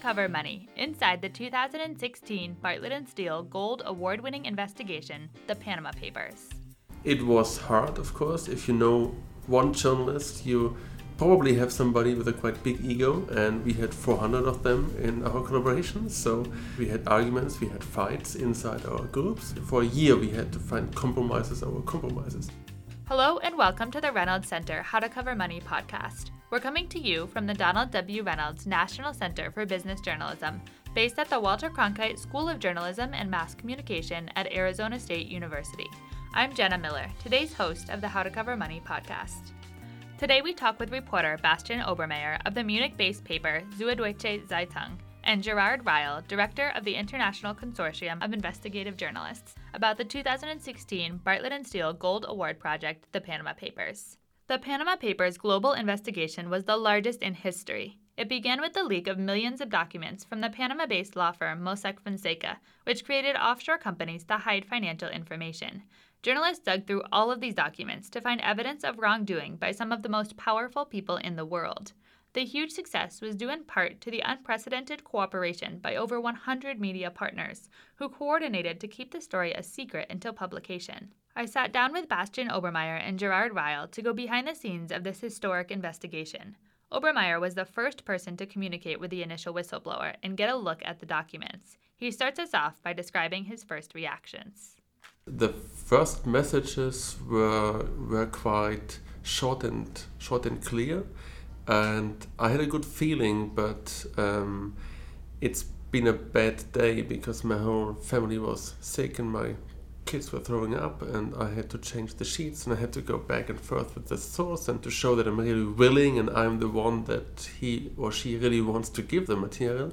Cover Money inside the 2016 Bartlett and Steele Gold Award winning investigation, the Panama Papers. It was hard, of course. If you know one journalist, you probably have somebody with a quite big ego, and we had 400 of them in our collaboration. So we had arguments, we had fights inside our groups. For a year, we had to find compromises over compromises. Hello, and welcome to the Reynolds Center How to Cover Money podcast. We're coming to you from the Donald W. Reynolds National Center for Business Journalism, based at the Walter Cronkite School of Journalism and Mass Communication at Arizona State University. I'm Jenna Miller, today's host of the How to Cover Money podcast. Today we talk with reporter Bastian Obermeier of the Munich based paper Süddeutsche Zeitung and Gerard Ryle, director of the International Consortium of Investigative Journalists, about the 2016 Bartlett and Steele Gold Award project, The Panama Papers. The Panama Papers global investigation was the largest in history. It began with the leak of millions of documents from the Panama based law firm Mossack Fonseca, which created offshore companies to hide financial information. Journalists dug through all of these documents to find evidence of wrongdoing by some of the most powerful people in the world. The huge success was due in part to the unprecedented cooperation by over 100 media partners, who coordinated to keep the story a secret until publication. I sat down with Bastian Obermeier and Gerard Ryle to go behind the scenes of this historic investigation. Obermeier was the first person to communicate with the initial whistleblower and get a look at the documents. He starts us off by describing his first reactions the first messages were were quite short and short and clear, and I had a good feeling. But um, it's been a bad day because my whole family was sick and my kids were throwing up, and I had to change the sheets and I had to go back and forth with the source and to show that I'm really willing and I'm the one that he or she really wants to give the material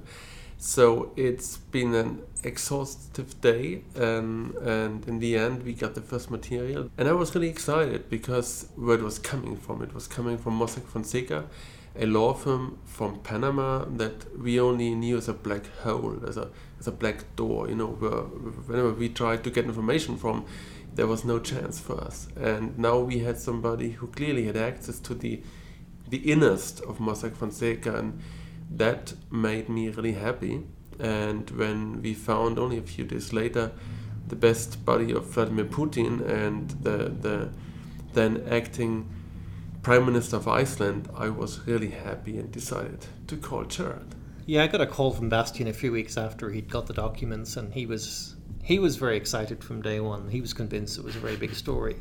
so it's been an exhaustive day, and, and in the end, we got the first material. And I was really excited because where it was coming from, it was coming from Mossack Fonseca, a law firm from Panama that we only knew as a black hole, as a, a black door. You know, where, whenever we tried to get information from, there was no chance for us. And now we had somebody who clearly had access to the the innerst of Mossack Fonseca and that made me really happy. And when we found only a few days later the best buddy of Vladimir Putin and the, the then acting Prime Minister of Iceland, I was really happy and decided to call Gerard. Yeah, I got a call from Bastian a few weeks after he'd got the documents, and he was he was very excited from day one. He was convinced it was a very big story.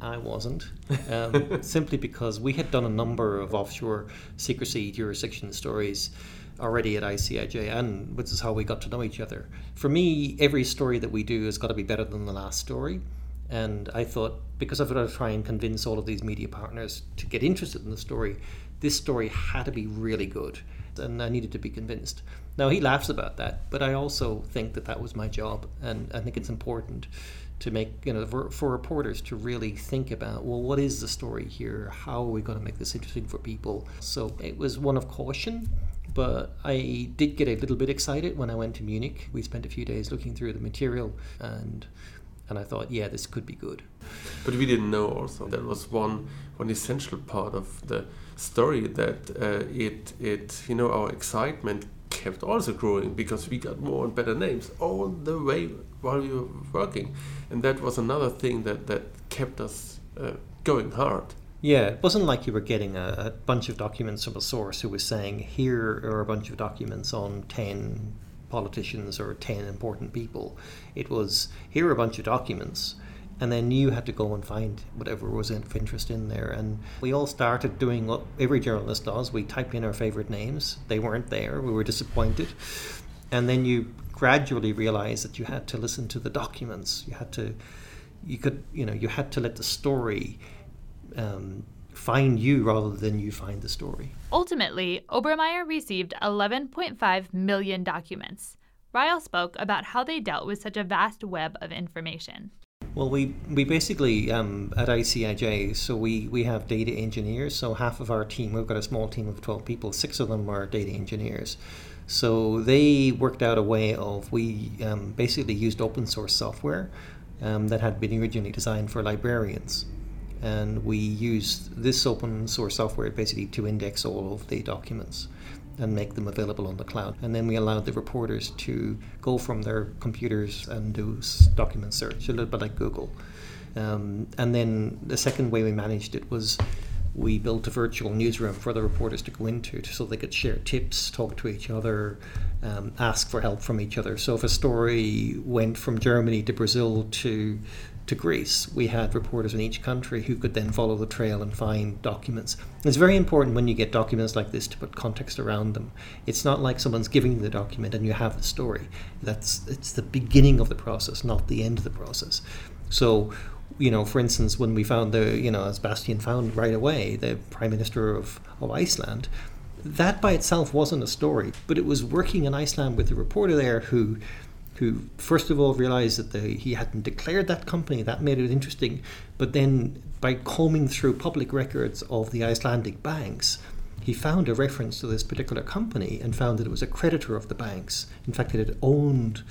I wasn't, um, simply because we had done a number of offshore secrecy jurisdiction stories already at ICIJ, and which is how we got to know each other. For me, every story that we do has got to be better than the last story. And I thought, because I've got to try and convince all of these media partners to get interested in the story, this story had to be really good. And I needed to be convinced. Now, he laughs about that, but I also think that that was my job. And I think it's important to make you know for, for, reporters to really think about well what is the story here how are we going to make this interesting for people so it was one of caution but I did get a little bit excited when I went to Munich. We spent a few days looking through the material and and I thought, yeah, this could be good. But we didn't know also that was one one essential part of the story that uh, it it you know our excitement kept also growing because we got more and better names all the way while we were working, and that was another thing that that kept us uh, going hard. Yeah, it wasn't like you were getting a, a, bunch of documents from a source who was saying, here are a bunch of documents on 10 politicians or 10 important people. It was, here are a bunch of documents and then you had to go and find whatever was of interest in there. And we all started doing what every journalist does. We type in our favorite names. They weren't there. We were disappointed. And then you gradually realize that you had to listen to the documents. You had to, you could, you know, you had to let the story um, find you rather than you find the story. Ultimately, Obermeier received 11.5 million documents. Ryle spoke about how they dealt with such a vast web of information. Well, we, we basically, um, at ICIJ, so we, we have data engineers. So half of our team, we've got a small team of 12 people, six of them are data engineers. So they worked out a way of, we um, basically used open source software um, that had been originally designed for librarians. And we used this open source software basically to index all of the documents. and make them available on the cloud. And then we allowed the reporters to go from their computers and do document search, a little bit like Google. Um, and then the second way we managed it was we built a virtual newsroom for the reporters to go into so they could share tips, talk to each other, um, ask for help from each other. So if a story went from Germany to Brazil to to Greece, we had reporters in each country who could then follow the trail and find documents. It's very important when you get documents like this to put context around them. It's not like someone's giving you the document and you have the story. That's it's the beginning of the process, not the end of the process. So you know, for instance, when we found the, you know, as Bastian found right away, the Prime Minister of, of Iceland, that by itself wasn't a story, but it was working in Iceland with a reporter there who, who first of all realized that the, he hadn't declared that company. That made it interesting. But then by combing through public records of the Icelandic banks, he found a reference to this particular company and found that it was a creditor of the banks. In fact, it had owned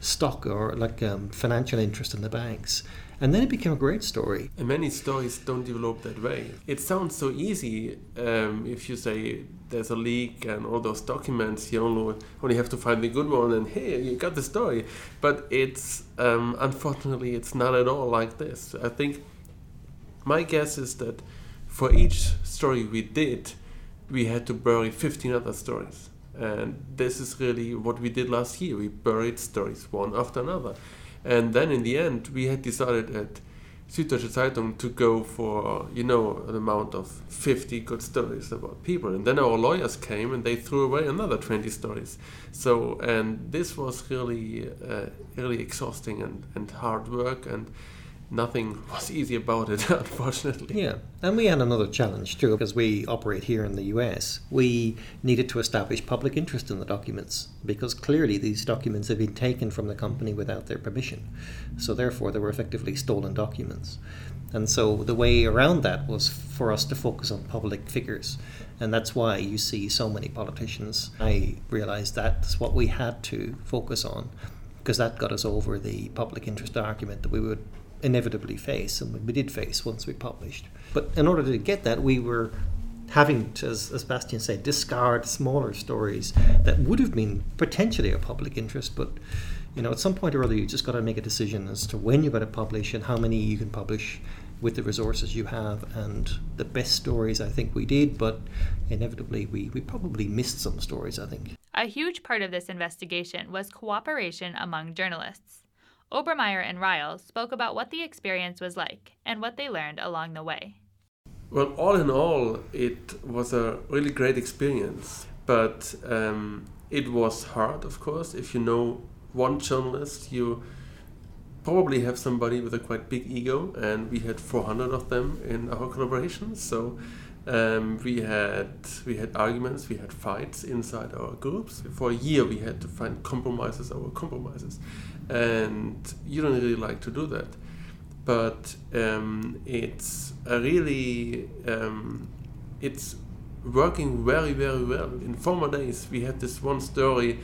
stock or like um, financial interest in the banks. And then it became a great story. And many stories don't develop that way. It sounds so easy um, if you say there's a leak and all those documents, you only, only have to find the good one and hey, you got the story. But it's, um, unfortunately, it's not at all like this. I think my guess is that for each story we did, we had to bury 15 other stories. And this is really what we did last year. We buried stories one after another. And then in the end, we had decided at Süddeutsche Zeitung to go for, you know, an amount of 50 good stories about people. And then our lawyers came and they threw away another 20 stories. So, and this was really, uh, really exhausting and, and hard work. And nothing was easy about it, unfortunately. Yeah, and we had another challenge too, because we operate here in the US. We needed to establish public interest in the documents because clearly these documents had been taken from the company without their permission. So, therefore, they were effectively stolen documents. And so, the way around that was for us to focus on public figures. And that's why you see so many politicians. I realized that's what we had to focus on because that got us over the public interest argument that we would inevitably face, and we did face once we published. But in order to get that, we were having to, as, as Bastian said, discard smaller stories that would have been potentially of public interest, but you know, at some point or other, you just got to make a decision as to when you're going to publish and how many you can publish with the resources you have. And the best stories, I think we did, but inevitably, we, we probably missed some stories, I think. A huge part of this investigation was cooperation among journalists. Obermeier and Ryle spoke about what the experience was like and what they learned along the way. Well, all in all, it was a really great experience, but um, it was hard, of course. If you know one journalist, you probably have somebody with a quite big ego, and we had 400 of them in our collaboration. So um, we had we had arguments, we had fights inside our groups. For a year, we had to find compromises over compromises, and you don't really like to do that. But um, it's a really um, it's working very very well. In former days, we had this one story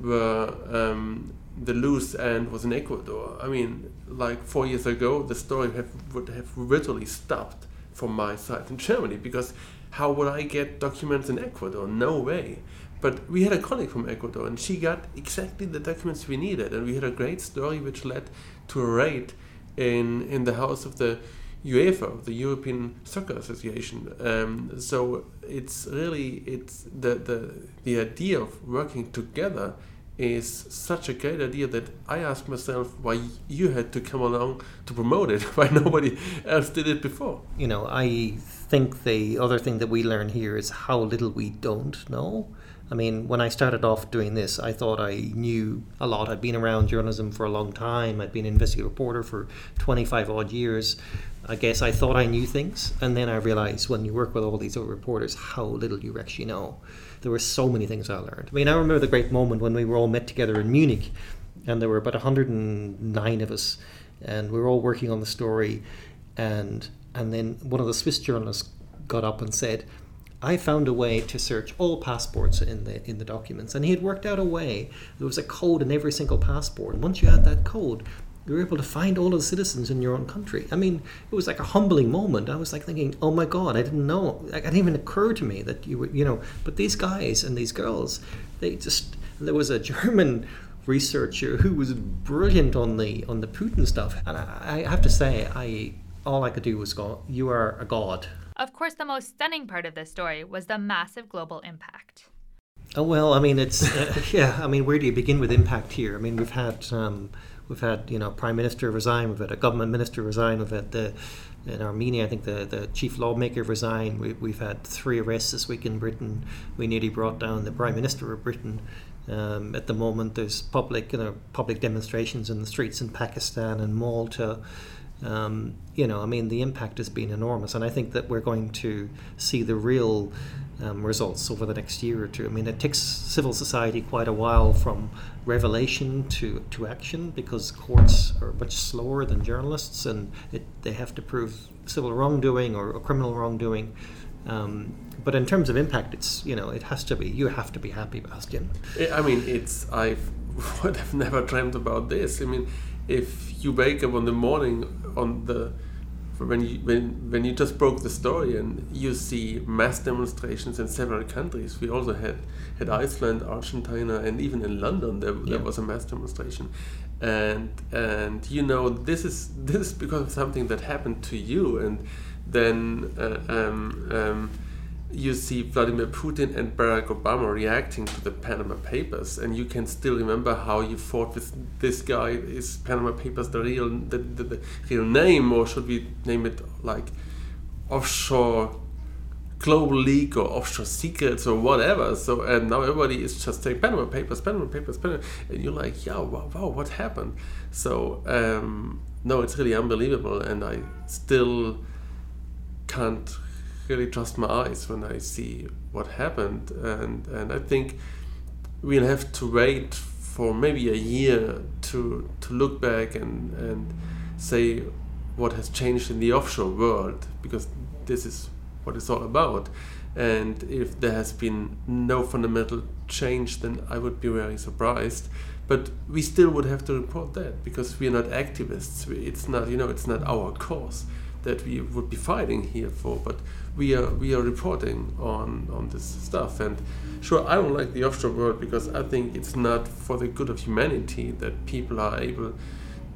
where um, the loose end was in Ecuador. I mean, like four years ago, the story have, would have literally stopped from my side in Germany because how would I get documents in Ecuador? No way. But we had a colleague from Ecuador and she got exactly the documents we needed. And we had a great story which led to a raid in, in the house of the UEFA, the European Soccer Association. Um, so it's really it's the, the the idea of working together is such a great idea that I asked myself why you had to come along to promote it, why nobody else did it before. You know, I think the other thing that we learn here is how little we don't know. I mean, when I started off doing this, I thought I knew a lot. I'd been around journalism for a long time. I'd been an investigative reporter for 25 odd years. I guess I thought I knew things, and then I realized when you work with all these other reporters how little you actually know there were so many things I learned. I mean, I remember the great moment when we were all met together in Munich, and there were about 109 of us, and we were all working on the story, and and then one of the Swiss journalists got up and said, I found a way to search all passports in the in the documents, and he had worked out a way. There was a code in every single passport, and once you had that code, you were able to find all of the citizens in your own country. I mean, it was like a humbling moment. I was like thinking, oh my God, I didn't know. It didn't even occur to me that you were, you know, but these guys and these girls, they just, there was a German researcher who was brilliant on the on the Putin stuff. And I, I have to say, I all I could do was go, "You are a god." Of course, the most stunning part of this story was the massive global impact. Oh well, I mean, it's uh, yeah. I mean, where do you begin with impact here? I mean, we've had um, we've had you know prime minister resign, we've had a government minister resign, we've the in Armenia, I think the, the chief lawmaker resigned. We, we've had three arrests this week in Britain. We nearly brought down the prime minister of Britain. Um, at the moment, there's public, you know, public demonstrations in the streets in Pakistan and Malta. Um, you know, I mean, the impact has been enormous, and I think that we're going to see the real um, results over the next year or two. I mean, it takes civil society quite a while from revelation to, to action because courts are much slower than journalists, and it, they have to prove civil wrongdoing or, or criminal wrongdoing. Um, but in terms of impact, it's you know it has to be. You have to be happy, Bastian. I mean, it's I would have never dreamt about this. I mean, if you wake up on the morning on the when you when when you just broke the story and you see mass demonstrations in several countries. We also had had Iceland, Argentina, and even in London there, yeah. there was a mass demonstration, and and you know this is this is because of something that happened to you, and then uh, um, um, you see Vladimir Putin and Barack Obama reacting to the Panama Papers, and you can still remember how you fought with this guy. Is Panama Papers the real the, the, the real name, or should we name it like offshore global leak or offshore secrets or whatever? So and now everybody is just saying Panama Papers, Panama Papers, Panama, and you're like, yeah, wow, wow what happened? So um, no, it's really unbelievable, and I still can't really trust my eyes when I see what happened, and and I think we'll have to wait for maybe a year to to look back and and say what has changed in the offshore world because this is what it's all about. And if there has been no fundamental change, then I would be very surprised. But we still would have to report that because we are not activists. It's not, you know, it's not our cause that we would be fighting here for. But we are we are reporting on on this stuff and sure i don't like the offshore world because i think it's not for the good of humanity that people are able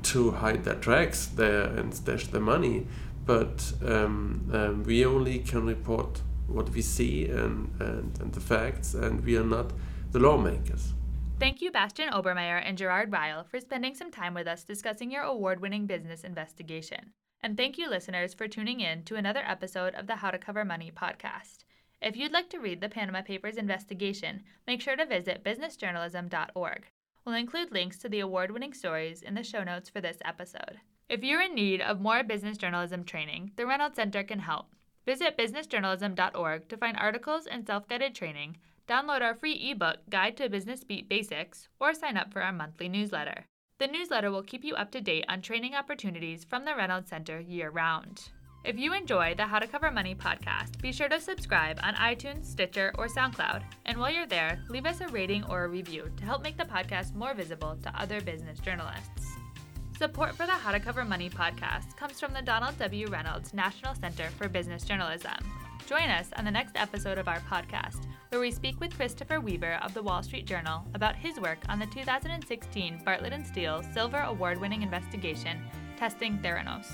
to hide their tracks there and stash their money but um, um, we only can report what we see and, and, and the facts and we are not the lawmakers Thank you, Bastian Obermeier and Gerard Ryle, for spending some time with us discussing your award winning business investigation. And thank you, listeners, for tuning in to another episode of the How to Cover Money podcast. If you'd like to read the Panama Papers investigation, make sure to visit businessjournalism.org. We'll include links to the award winning stories in the show notes for this episode. If you're in need of more business journalism training, the Reynolds Center can help. Visit businessjournalism.org to find articles and self guided training, download our free ebook, Guide to Business Beat Basics, or sign up for our monthly newsletter. The newsletter will keep you up to date on training opportunities from the Reynolds Center year round. If you enjoy the How to Cover Money podcast, be sure to subscribe on iTunes, Stitcher, or SoundCloud. And while you're there, leave us a rating or a review to help make the podcast more visible to other business journalists. Support for the How to Cover Money podcast comes from the Donald W. Reynolds National Center for Business Journalism. Join us on the next episode of our podcast, where we speak with Christopher Weaver of the Wall Street Journal about his work on the 2016 Bartlett and Steele Silver Award winning investigation, Testing Theranos.